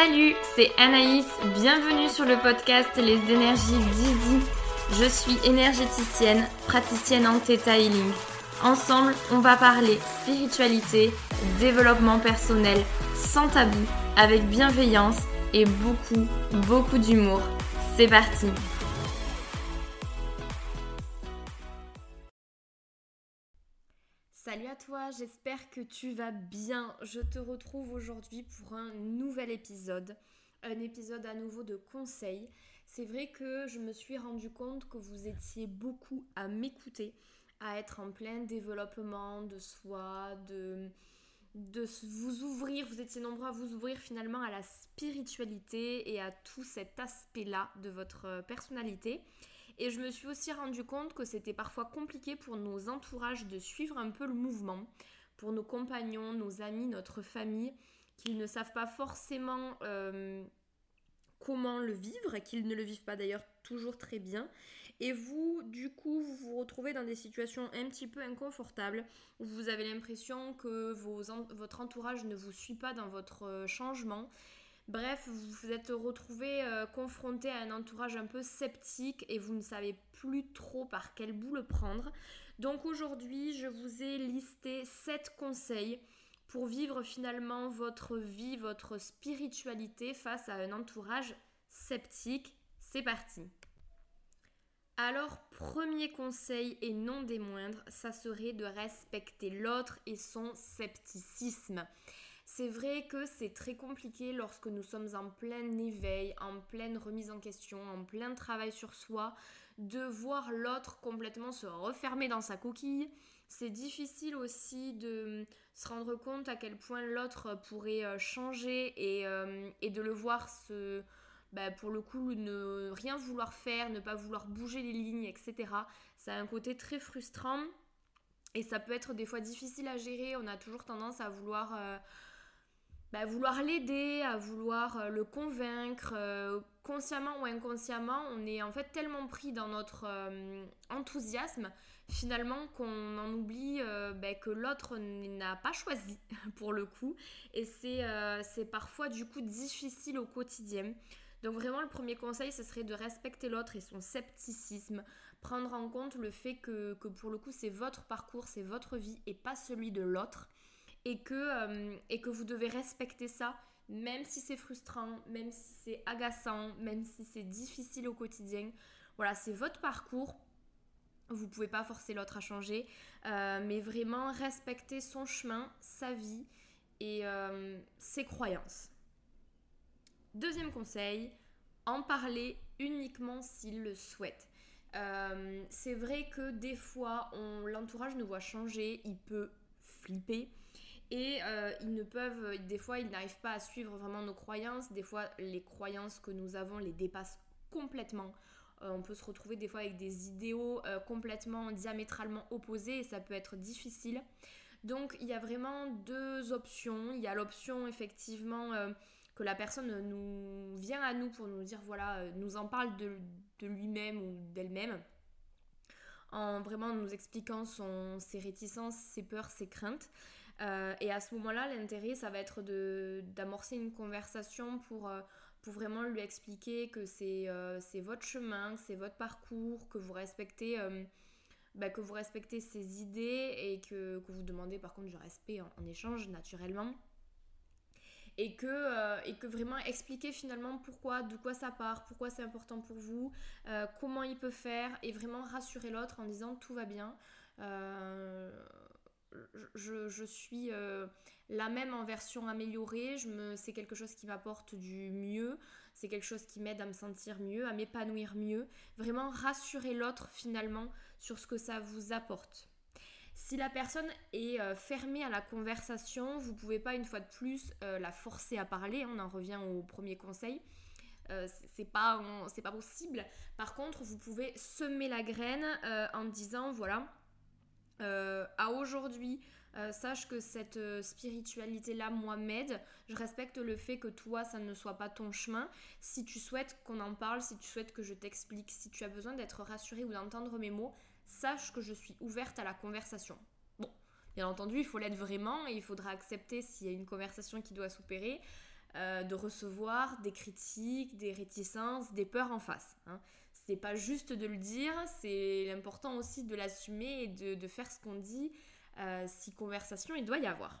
Salut, c'est Anaïs, bienvenue sur le podcast Les énergies d'Easy. Je suis énergéticienne, praticienne en Theta Healing. Ensemble, on va parler spiritualité, développement personnel, sans tabou, avec bienveillance et beaucoup, beaucoup d'humour. C'est parti Salut à toi, j'espère que tu vas bien. Je te retrouve aujourd'hui pour un nouvel épisode, un épisode à nouveau de conseils. C'est vrai que je me suis rendu compte que vous étiez beaucoup à m'écouter, à être en plein développement de soi, de, de vous ouvrir, vous étiez nombreux à vous ouvrir finalement à la spiritualité et à tout cet aspect-là de votre personnalité. Et je me suis aussi rendu compte que c'était parfois compliqué pour nos entourages de suivre un peu le mouvement, pour nos compagnons, nos amis, notre famille, qu'ils ne savent pas forcément euh, comment le vivre, et qu'ils ne le vivent pas d'ailleurs toujours très bien. Et vous, du coup, vous vous retrouvez dans des situations un petit peu inconfortables, où vous avez l'impression que votre entourage ne vous suit pas dans votre euh, changement, Bref, vous vous êtes retrouvé euh, confronté à un entourage un peu sceptique et vous ne savez plus trop par quel bout le prendre. Donc aujourd'hui, je vous ai listé 7 conseils pour vivre finalement votre vie, votre spiritualité face à un entourage sceptique. C'est parti. Alors, premier conseil et non des moindres, ça serait de respecter l'autre et son scepticisme. C'est vrai que c'est très compliqué lorsque nous sommes en plein éveil, en pleine remise en question, en plein travail sur soi, de voir l'autre complètement se refermer dans sa coquille. C'est difficile aussi de se rendre compte à quel point l'autre pourrait euh, changer euh, et, de le voir se, bah, pour le coup, ne rien vouloir faire, ne pas vouloir bouger les lignes, etc. Ça a un côté très frustrant et ça peut être des fois difficile à gérer. On a toujours tendance à vouloir... Euh, bah, vouloir l'aider, à vouloir euh, le convaincre, euh, consciemment ou inconsciemment, on est en fait tellement pris dans notre euh, enthousiasme finalement qu'on en oublie bah, que l'autre n'a pas choisi pour le coup. Et c'est parfois du coup difficile au quotidien. Donc vraiment le premier conseil ce serait de respecter l'autre et son scepticisme, prendre en compte le fait que, que pour le coup c'est votre parcours, c'est votre vie et pas celui de l'autre et que, euh, et que vous devez respecter ça, même si c'est frustrant, même si c'est agaçant, même si c'est difficile au quotidien. Voilà, c'est votre parcours. Vous ne pouvez pas forcer l'autre à changer, euh, mais vraiment respecter son chemin, sa vie et euh, ses croyances. Deuxième conseil, en parler uniquement s'il le souhaite. c'est vrai que des fois, l'entourage nous voit changer, il peut flipper, et euh, ils ne peuvent, des fois, ils n'arrivent pas à suivre vraiment nos croyances. Des fois, les croyances que nous avons les dépassent complètement. Euh, on peut se retrouver des fois avec des idéaux euh, complètement diamétralement opposés et ça peut être difficile. Donc, il y a vraiment deux options. Il y a l'option, effectivement, que la personne nous vient à nous pour nous dire, voilà, nous en parle de, lui-même ou d'elle-même en vraiment nous expliquant ses réticences, ses peurs, ses craintes. Euh, et à ce moment-là, l'intérêt, ça va être d'amorcer une conversation pour, euh, pour vraiment lui expliquer que c'est euh, votre chemin, que c'est votre parcours, que vous respectez, bah, que vous respectez ses idées et que, que, vous demandez par contre du respect en, échange naturellement. Et que, et que vraiment expliquer finalement pourquoi, de quoi ça part, pourquoi c'est important pour vous, comment il peut faire et vraiment rassurer l'autre en disant tout va bien je, suis euh, la même en version améliorée. C'est quelque chose qui m'apporte du mieux. C'est quelque chose qui m'aide à me sentir mieux, à m'épanouir mieux. Vraiment rassurer l'autre finalement sur ce que ça vous apporte. Si la personne est euh, fermée à la conversation, vous pouvez pas une fois de plus euh, la forcer à parler. On en revient au premier conseil. c'est pas, pas possible. Par contre, vous pouvez semer la graine en disant voilà, euh, à aujourd'hui, euh, sache que cette euh, spiritualité-là, moi, m'aide. Je respecte le fait que toi, ça ne soit pas ton chemin. Si tu souhaites qu'on en parle, si tu souhaites que je t'explique, si tu as besoin d'être rassuré ou d'entendre mes mots, sache que je suis ouverte à la conversation. Bon, bien entendu, il faut l'être vraiment et il faudra accepter s'il y a une conversation qui doit s'opérer. de recevoir des critiques, des réticences, des peurs en face. Hein. C'est pas juste de le dire, c'est important aussi de l'assumer et de, faire ce qu'on dit si conversation il doit y avoir.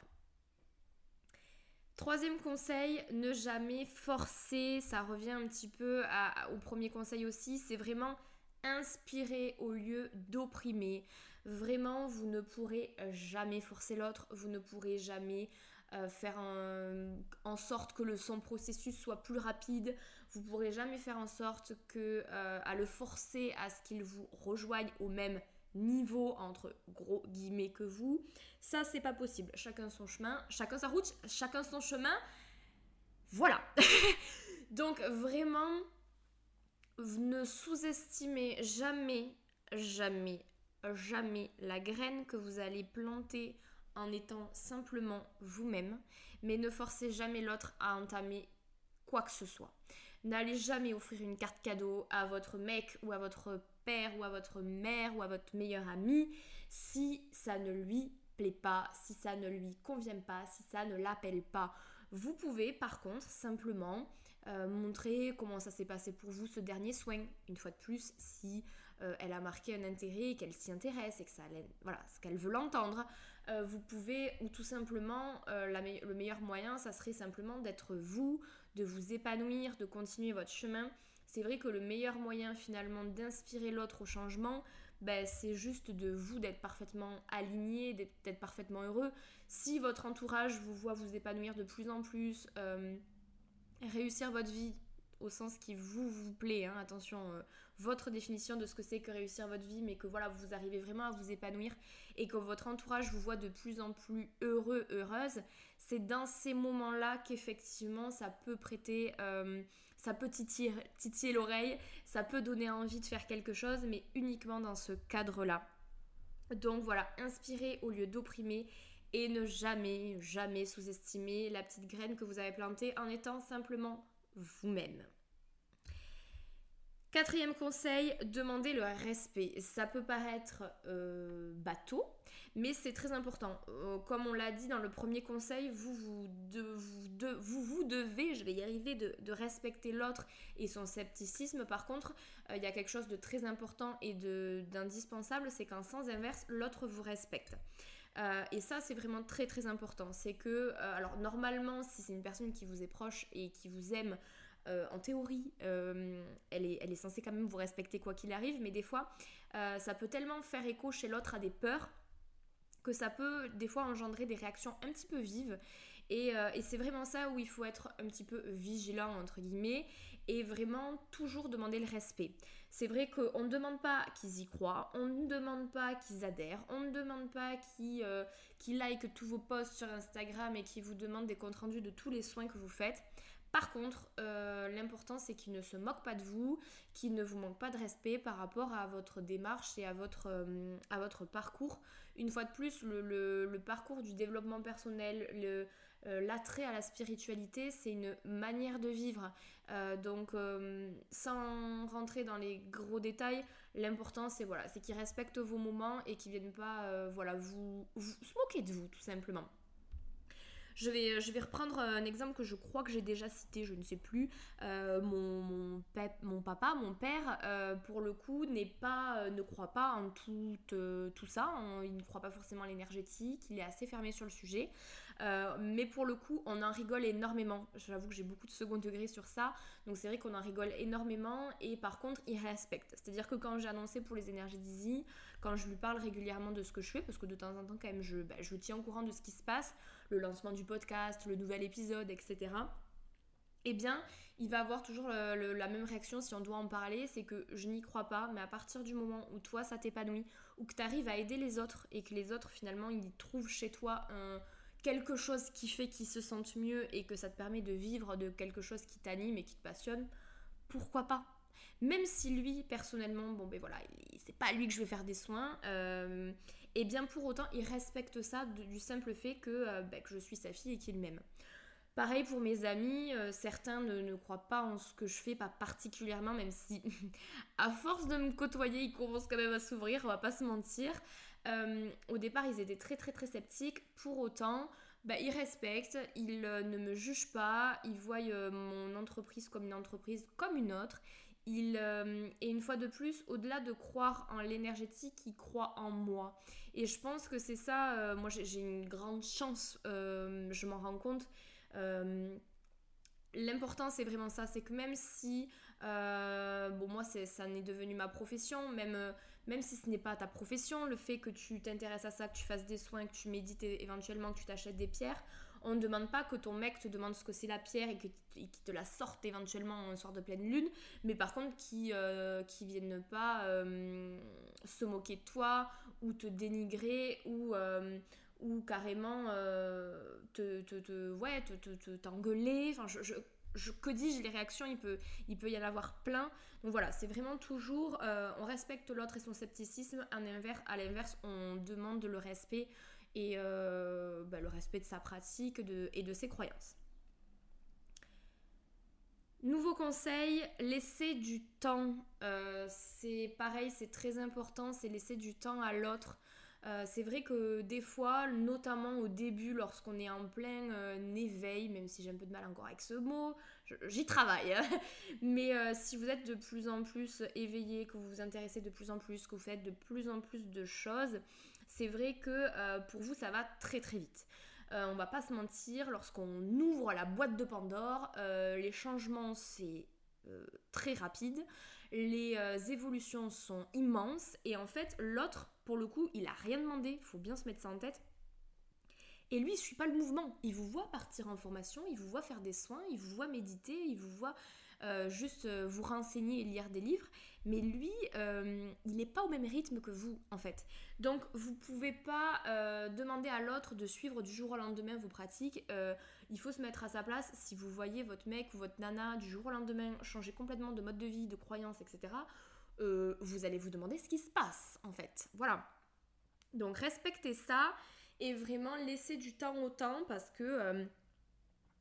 Troisième conseil, ne jamais forcer. Ça revient un petit peu au premier conseil aussi. C'est vraiment inspirer au lieu d'opprimer. Vraiment, vous ne pourrez jamais forcer l'autre. Vous ne pourrez jamais euh, faire en sorte que le son processus soit plus rapide. Vous pourrez jamais faire en sorte que euh, à le forcer à ce qu'il vous rejoigne au même niveau entre gros guillemets que vous. Ça, c'est pas possible. Chacun son chemin, chacun sa route, chacun son chemin. Voilà. Donc vraiment, ne sous-estimez jamais, jamais, jamais la graine que vous allez planter en étant simplement vous-même, mais ne forcez jamais l'autre à entamer quoi que ce soit. N'allez jamais offrir une carte cadeau à votre mec ou à votre ou à votre mère ou à votre meilleur ami si ça ne lui plaît pas, si ça ne lui convient pas, si ça ne l'appelle pas. Vous pouvez par contre simplement euh, montrer comment ça s'est passé pour vous ce dernier soin. Une fois de plus, si euh, elle a marqué un intérêt qu'elle s'y intéresse et que ça voilà, ce qu'elle veut l'entendre, euh, vous pouvez ou tout simplement le meilleur moyen, ça serait simplement d'être vous, de vous épanouir, de continuer votre chemin. C'est vrai que le meilleur moyen finalement d'inspirer l'autre au changement, ben, c'est juste de vous d'être parfaitement aligné, d'être parfaitement heureux. Si votre entourage vous voit vous épanouir de plus en plus, euh, réussir votre vie au sens qui vous vous plaît, hein, attention, euh, votre définition de ce que c'est que réussir votre vie, mais que voilà, vous arrivez vraiment à vous épanouir et que votre entourage vous voit de plus en plus heureux, heureuse, c'est dans ces moments-là qu'effectivement ça peut prêter, euh, ça peut titiller, l'oreille, ça peut donner envie de faire quelque chose, mais uniquement dans ce cadre-là. Donc voilà, inspirer au lieu d'opprimer et ne jamais, jamais sous-estimer la petite graine que vous avez plantée en étant simplement vous-même. Quatrième conseil, demandez le respect. Ça peut paraître euh, bateau, mais c'est très important. Euh, comme on l'a dit dans le premier conseil, vous vous, devez, je vais y arriver, de, respecter l'autre et son scepticisme. Par contre, euh, il y a quelque chose de très important et d'indispensable, c'est qu'en sens inverse, l'autre vous respecte. et ça, c'est vraiment très très important. C'est que, alors normalement, si c'est une personne qui vous est proche et qui vous aime, en théorie, elle, est, elle est censée quand même vous respecter quoi qu'il arrive, mais des fois, euh, ça peut tellement faire écho chez l'autre à des peurs que ça peut des fois engendrer des réactions un petit peu vives. Et, et c'est vraiment ça où il faut être un petit peu vigilant, entre guillemets, et vraiment toujours demander le respect. C'est vrai qu'on ne demande pas qu'ils y croient, on ne demande pas qu'ils adhèrent, on ne demande pas qu'ils qu like tous vos posts sur Instagram et qu'ils vous demandent des comptes rendus de tous les soins que vous faites. Par contre, euh, l'important c'est qu'il ne se moque pas de vous, qu'il ne vous manque pas de respect par rapport à votre démarche et à votre, euh, parcours. Une fois de plus, le, parcours du développement personnel, euh, l'attrait à la spiritualité, c'est une manière de vivre. donc, sans rentrer dans les gros détails, l'important c'est voilà, c'est qu'ils respectent vos moments et qu'ils viennent pas voilà, vous, vous se moquer de vous tout simplement. Je vais, euh, je vais reprendre un exemple que je crois que j'ai déjà cité, je ne sais plus. Euh, mon, papa, mon père, euh, pour le coup, n'est pas, ne croit pas en tout, tout ça. il ne croit pas forcément à l'énergétique. Il est assez fermé sur le sujet. Mais pour le coup, on en rigole énormément. J'avoue que j'ai beaucoup de second degré sur ça. Donc c'est vrai qu'on en rigole énormément. Et par contre, il respecte. C'est-à-dire que quand j'ai annoncé pour les énergies d'Easy, quand je lui parle régulièrement de ce que je fais, parce que de temps en temps, quand même, je, bah, tiens au courant de ce qui se passe le lancement du podcast, le nouvel épisode, etc. Eh bien, il va avoir toujours la même réaction si on doit en parler, c'est que je n'y crois pas, mais à partir du moment où toi ça t'épanouit, ou que tu arrives à aider les autres et que les autres finalement ils trouvent chez toi un, quelque chose qui fait qu'ils se sentent mieux et que ça te permet de vivre de quelque chose qui t'anime et qui te passionne, pourquoi pas? Même si lui personnellement, bon ben voilà, c'est pas lui que je vais faire des soins, euh, et bien pour autant il respecte ça du simple fait que, euh, bah, que je suis sa fille et qu'il m'aime. Pareil pour mes amis, euh, certains ne, croient pas en ce que je fais, pas particulièrement, même si à force de me côtoyer, ils commencent quand même à s'ouvrir, on va pas se mentir. Euh, au départ, ils étaient très très très sceptiques. Pour autant, bah, ils respectent, ils ne me jugent pas, ils voient mon entreprise comme une entreprise comme une autre. Ils, et une fois de plus, au-delà de croire en l'énergétique, ils croient en moi. Et je pense que c'est ça, moi j'ai une grande chance, je m'en rends compte. L'important c'est vraiment ça, c'est que même si euh, bon, moi, ça n'est devenu ma profession, même, euh, même si ce n'est pas ta profession, le fait que tu t'intéresses à ça, que tu fasses des soins, que tu médites éventuellement, que tu t'achètes des pierres, on ne demande pas que ton mec te demande ce que c'est la pierre et qu'il te la sorte éventuellement en soir de pleine lune, mais par contre qui euh, qui pas se moquer de toi ou te dénigrer ou ou carrément te, te, te, ouais te t'engueuler. Je que dis-je, les réactions, il peut, y en avoir plein. Donc voilà, c'est vraiment toujours, euh, on respecte l'autre et son scepticisme. À l'inverse, à l'inverse, on demande le respect et euh, bah, le respect de sa pratique et de ses croyances. Nouveau conseil, laisser du temps. Euh, c'est pareil, c'est très important, c'est laisser du temps à l'autre. Euh, c'est vrai que des fois, notamment au début, lorsqu'on est en plein euh, éveil, même si j'ai un peu de mal encore avec ce mot, j'y travaille. Hein. Mais euh, si vous êtes de plus en plus éveillé, que vous vous intéressez de plus en plus, que vous faites de plus en plus de choses, c'est vrai que pour vous, ça va très très vite. on va pas se mentir, lorsqu'on ouvre la boîte de Pandore, les changements c'est très rapide, les évolutions sont immenses et en fait l'autre pour le coup, il a rien demandé, il faut bien se mettre ça en tête. Et lui, il suit pas le mouvement. Il vous voit partir en formation, il vous voit faire des soins, il vous voit méditer, il vous voit euh, juste euh, vous renseigner et lire des livres. Mais lui, euh, il n'est pas au même rythme que vous, en fait. Donc, vous pouvez pas demander à l'autre de suivre du jour au lendemain vos pratiques. il faut se mettre à sa place. Si vous voyez votre mec ou votre nana du jour au lendemain changer complètement de mode de vie, de croyance, etc., euh, vous allez vous demander ce qui se passe en fait. Voilà. Donc respectez ça et vraiment laissez du temps au temps parce que euh,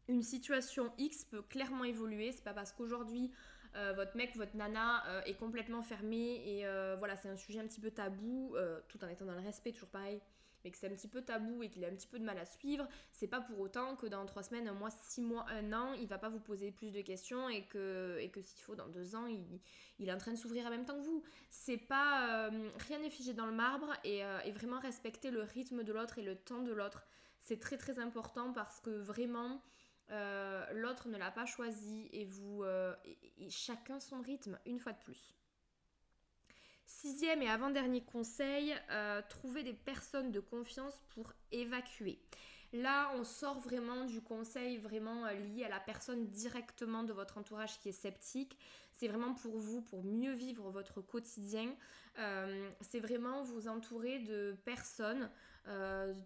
une situation X peut clairement évoluer. C'est pas parce qu'aujourd'hui euh, votre mec, votre nana est complètement fermé et voilà, c'est un sujet un petit peu tabou, tout en étant dans le respect, toujours pareil mais que c'est un petit peu tabou et qu'il a un petit peu de mal à suivre, c'est pas pour autant que dans trois semaines, un mois, six mois, un an, il va pas vous poser plus de questions et que, et s'il faut, dans deux ans, il, est en train de s'ouvrir en même temps que vous. C'est pas. Euh, rien n'est figé dans le marbre et, euh, et, vraiment respecter le rythme de l'autre et le temps de l'autre. C'est très très important parce que vraiment. Euh, l'autre ne l'a pas choisi et vous et chacun son rythme une fois de plus. Sixième et avant-dernier conseil, euh, trouver des personnes de confiance pour évacuer. Là, on sort vraiment du conseil vraiment euh, lié à la personne directement de votre entourage qui est sceptique. C'est vraiment pour vous, pour mieux vivre votre quotidien. Euh, c'est vraiment vous entourer de personnes,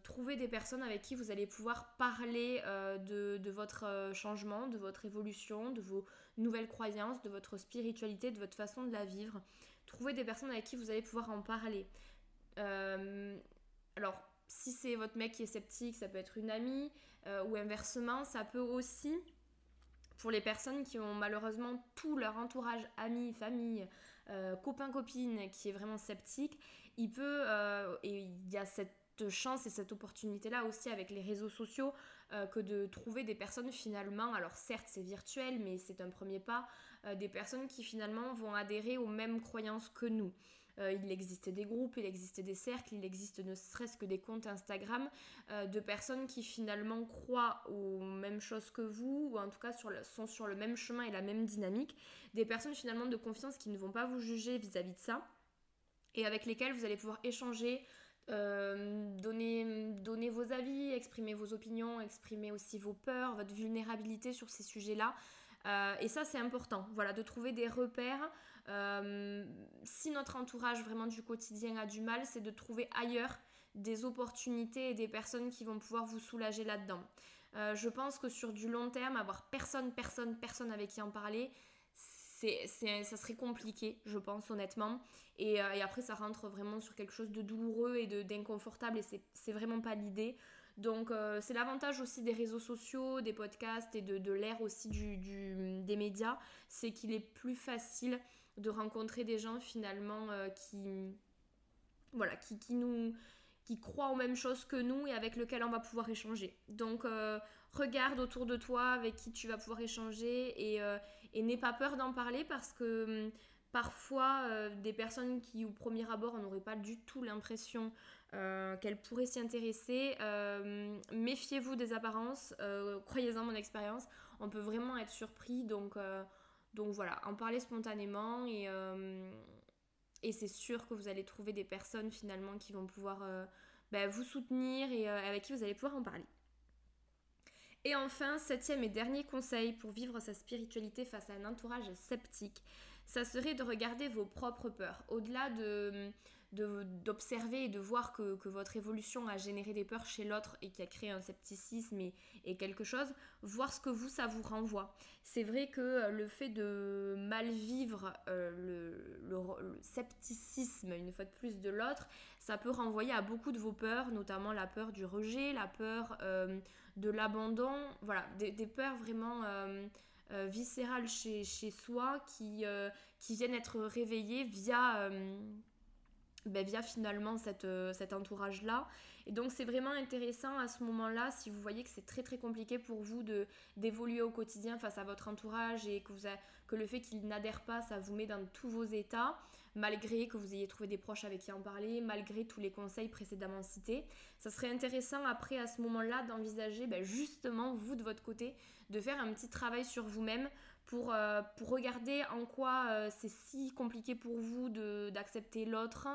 trouver des personnes avec qui vous allez pouvoir parler de, de, votre changement, de votre évolution, de vos nouvelles croyances, de votre spiritualité, de votre façon de la vivre. Trouvez des personnes avec qui vous allez pouvoir en parler. Euh, alors, si c'est votre mec qui est sceptique, ça peut être une amie, euh, ou inversement, ça peut aussi, pour les personnes qui ont malheureusement tout leur entourage, amis, famille, euh, copains, copines, qui est vraiment sceptique, il peut, et il y a cette chance et cette opportunité-là aussi avec les réseaux sociaux que de trouver des personnes finalement, alors certes c'est virtuel, mais c'est un premier pas, euh, des personnes qui finalement vont adhérer aux mêmes croyances que nous. Euh, il existe des groupes, il existe des cercles, il existe ne serait-ce que des comptes Instagram euh, de personnes qui finalement croient aux mêmes choses que vous, ou en tout cas sont sur le même chemin et la même dynamique. Des personnes finalement de confiance qui ne vont pas vous juger vis-à-vis de ça, et avec lesquelles vous allez pouvoir échanger, donner, donner vos avis, exprimer vos opinions, exprimer aussi vos peurs, votre vulnérabilité sur ces sujets-là. Euh, et ça, c'est important, voilà, de trouver des repères. Euh, si notre entourage vraiment du quotidien a du mal, c'est de trouver ailleurs des opportunités et des personnes qui vont pouvoir vous soulager là-dedans. Euh, je pense que sur du long terme, avoir personne, personne, personne avec qui en parler, c'est, ça serait compliqué, je pense honnêtement. Et, et, après, ça rentre vraiment sur quelque chose de douloureux et de, d'inconfortable et c'est, vraiment pas l'idée. Donc euh, c'est l'avantage aussi des réseaux sociaux, des podcasts et de, l'ère aussi des médias, c'est qu'il est plus facile de rencontrer des gens finalement euh, qui, voilà, qui, nous, qui croit aux mêmes choses que nous et avec lequel on va pouvoir échanger. Donc regarde autour de toi avec qui tu vas pouvoir échanger et, et n'aie pas peur d'en parler parce que hum, parfois des personnes qui au premier abord n'auraient pas du tout l'impression euh, qu'elle pourrait s'y intéresser. Euh, méfiez-vous des apparences, euh, croyez-en mon expérience, on peut vraiment être surpris, donc, voilà, en parler spontanément et, et c'est sûr que vous allez trouver des personnes finalement qui vont pouvoir bah, vous soutenir et avec qui vous allez pouvoir en parler. Et enfin, septième et dernier conseil pour vivre sa spiritualité face à un entourage sceptique, ça serait de regarder vos propres peurs. Au-delà de d'observer et de voir que, votre évolution a généré des peurs chez l'autre et qui a créé un scepticisme et, quelque chose, voir ce que vous, ça vous renvoie. C'est vrai que euh, le fait de mal vivre euh, le, scepticisme, une fois de plus, de l'autre, ça peut renvoyer à beaucoup de vos peurs, notamment la peur du rejet, la peur euh, de l'abandon, voilà, des, peurs vraiment... viscérales chez, soi qui, qui viennent être réveillées via ben, finalement euh, cet entourage-là. Et donc c'est vraiment intéressant à ce moment-là, si vous voyez que c'est très très compliqué pour vous de d'évoluer au quotidien face à votre entourage et que, vous le fait qu'il n'adhère pas, ça vous met dans tous vos états, malgré que vous ayez trouvé des proches avec qui en parler, malgré tous les conseils précédemment cités. Ça serait intéressant après à ce moment-là d'envisager ben, justement, vous de votre côté, de faire un petit travail sur vous-même pour, euh, pour regarder en quoi euh, c'est si compliqué pour vous d'accepter l'autre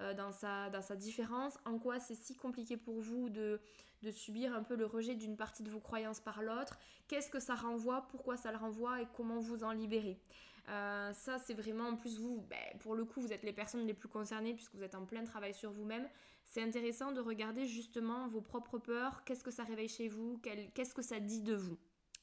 euh, dans, sa, dans sa différence, en quoi c'est si compliqué pour vous de, de subir un peu le rejet d'une partie de vos croyances par l'autre, qu'est-ce que ça renvoie, pourquoi ça le renvoie et comment vous en libérer. ça, c'est vraiment, en plus, vous, ben, pour le coup, vous êtes les personnes les plus concernées puisque vous êtes en plein travail sur vous-même. C'est intéressant de regarder justement vos propres peurs, qu'est-ce que ça réveille chez vous, qu'est-ce que ça dit de vous.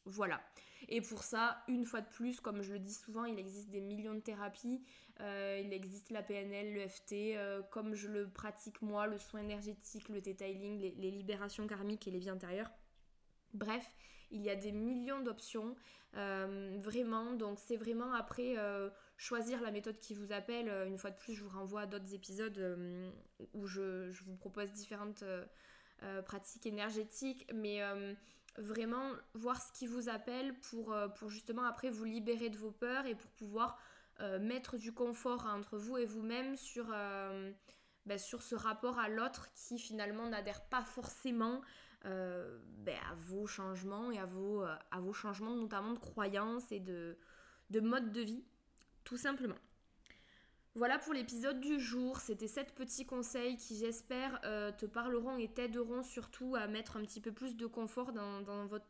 Voilà. Et pour ça, une fois de plus, comme je le dis souvent, il existe des millions de thérapies. Euh, il existe la PNL, l'EFT, euh, comme je le pratique moi, le soin énergétique, le detailing, les, libérations karmiques et les vies intérieures. Bref, il y a des millions d'options, euh, vraiment. Donc c'est vraiment après choisir la méthode qui vous appelle. Une fois de plus, je vous renvoie à d'autres épisodes où je, je, vous propose différentes pratiques énergétiques. Mais vraiment voir ce qui vous appelle pour, euh, pour justement après vous libérer de vos peurs et pour pouvoir euh, mettre du confort entre vous et vous-même sur, euh, ben, sur ce rapport à l'autre qui finalement n'adhère pas forcément ben, à vos changements et à vos, à vos changements notamment de croyances et de, de mode de vie, tout simplement. Voilà pour l'épisode du jour. C'était sept petits conseils qui, j'espère, euh, te parleront et t'aideront surtout à mettre un petit peu plus de confort dans,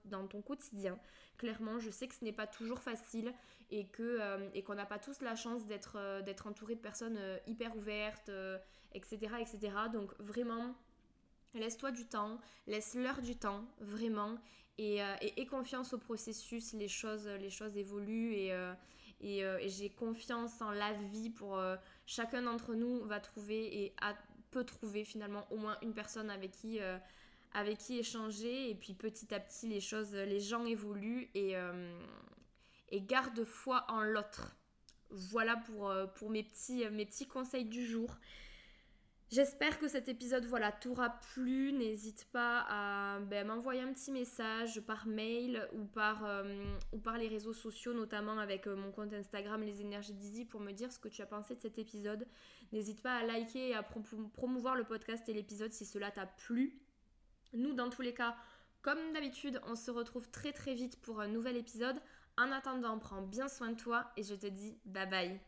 dans ton quotidien. Clairement, je sais que ce n'est pas toujours facile et euh, qu'on n'a pas tous la chance d'être euh, entouré de personnes hyper ouvertes, etc., etc. Donc vraiment, laisse-toi du temps, laisse-leur du temps, vraiment, et, aie confiance au processus. Les choses, les choses évoluent et euh, et, j'ai confiance en la vie pour euh, chacun d'entre nous va trouver et peut trouver finalement au moins une personne avec qui euh, avec qui échanger. Et puis petit à petit les choses les gens évoluent et, et garde foi en l'autre. Voilà pour, pour mes, petits, mes petits conseils du jour J'espère que cet épisode voilà, t'aura plu. N'hésite pas à ben, m'envoyer un petit message par mail ou par, euh, les réseaux sociaux, notamment avec euh, mon compte Instagram Les Énergies d'Easy pour me dire ce que tu as pensé de cet épisode. N'hésite pas à liker et à promouvoir le podcast et l'épisode si cela t'a plu. Nous, dans tous les cas, comme d'habitude, on se retrouve très très vite pour un nouvel épisode. En attendant, prends bien soin de toi et je te dis bye bye.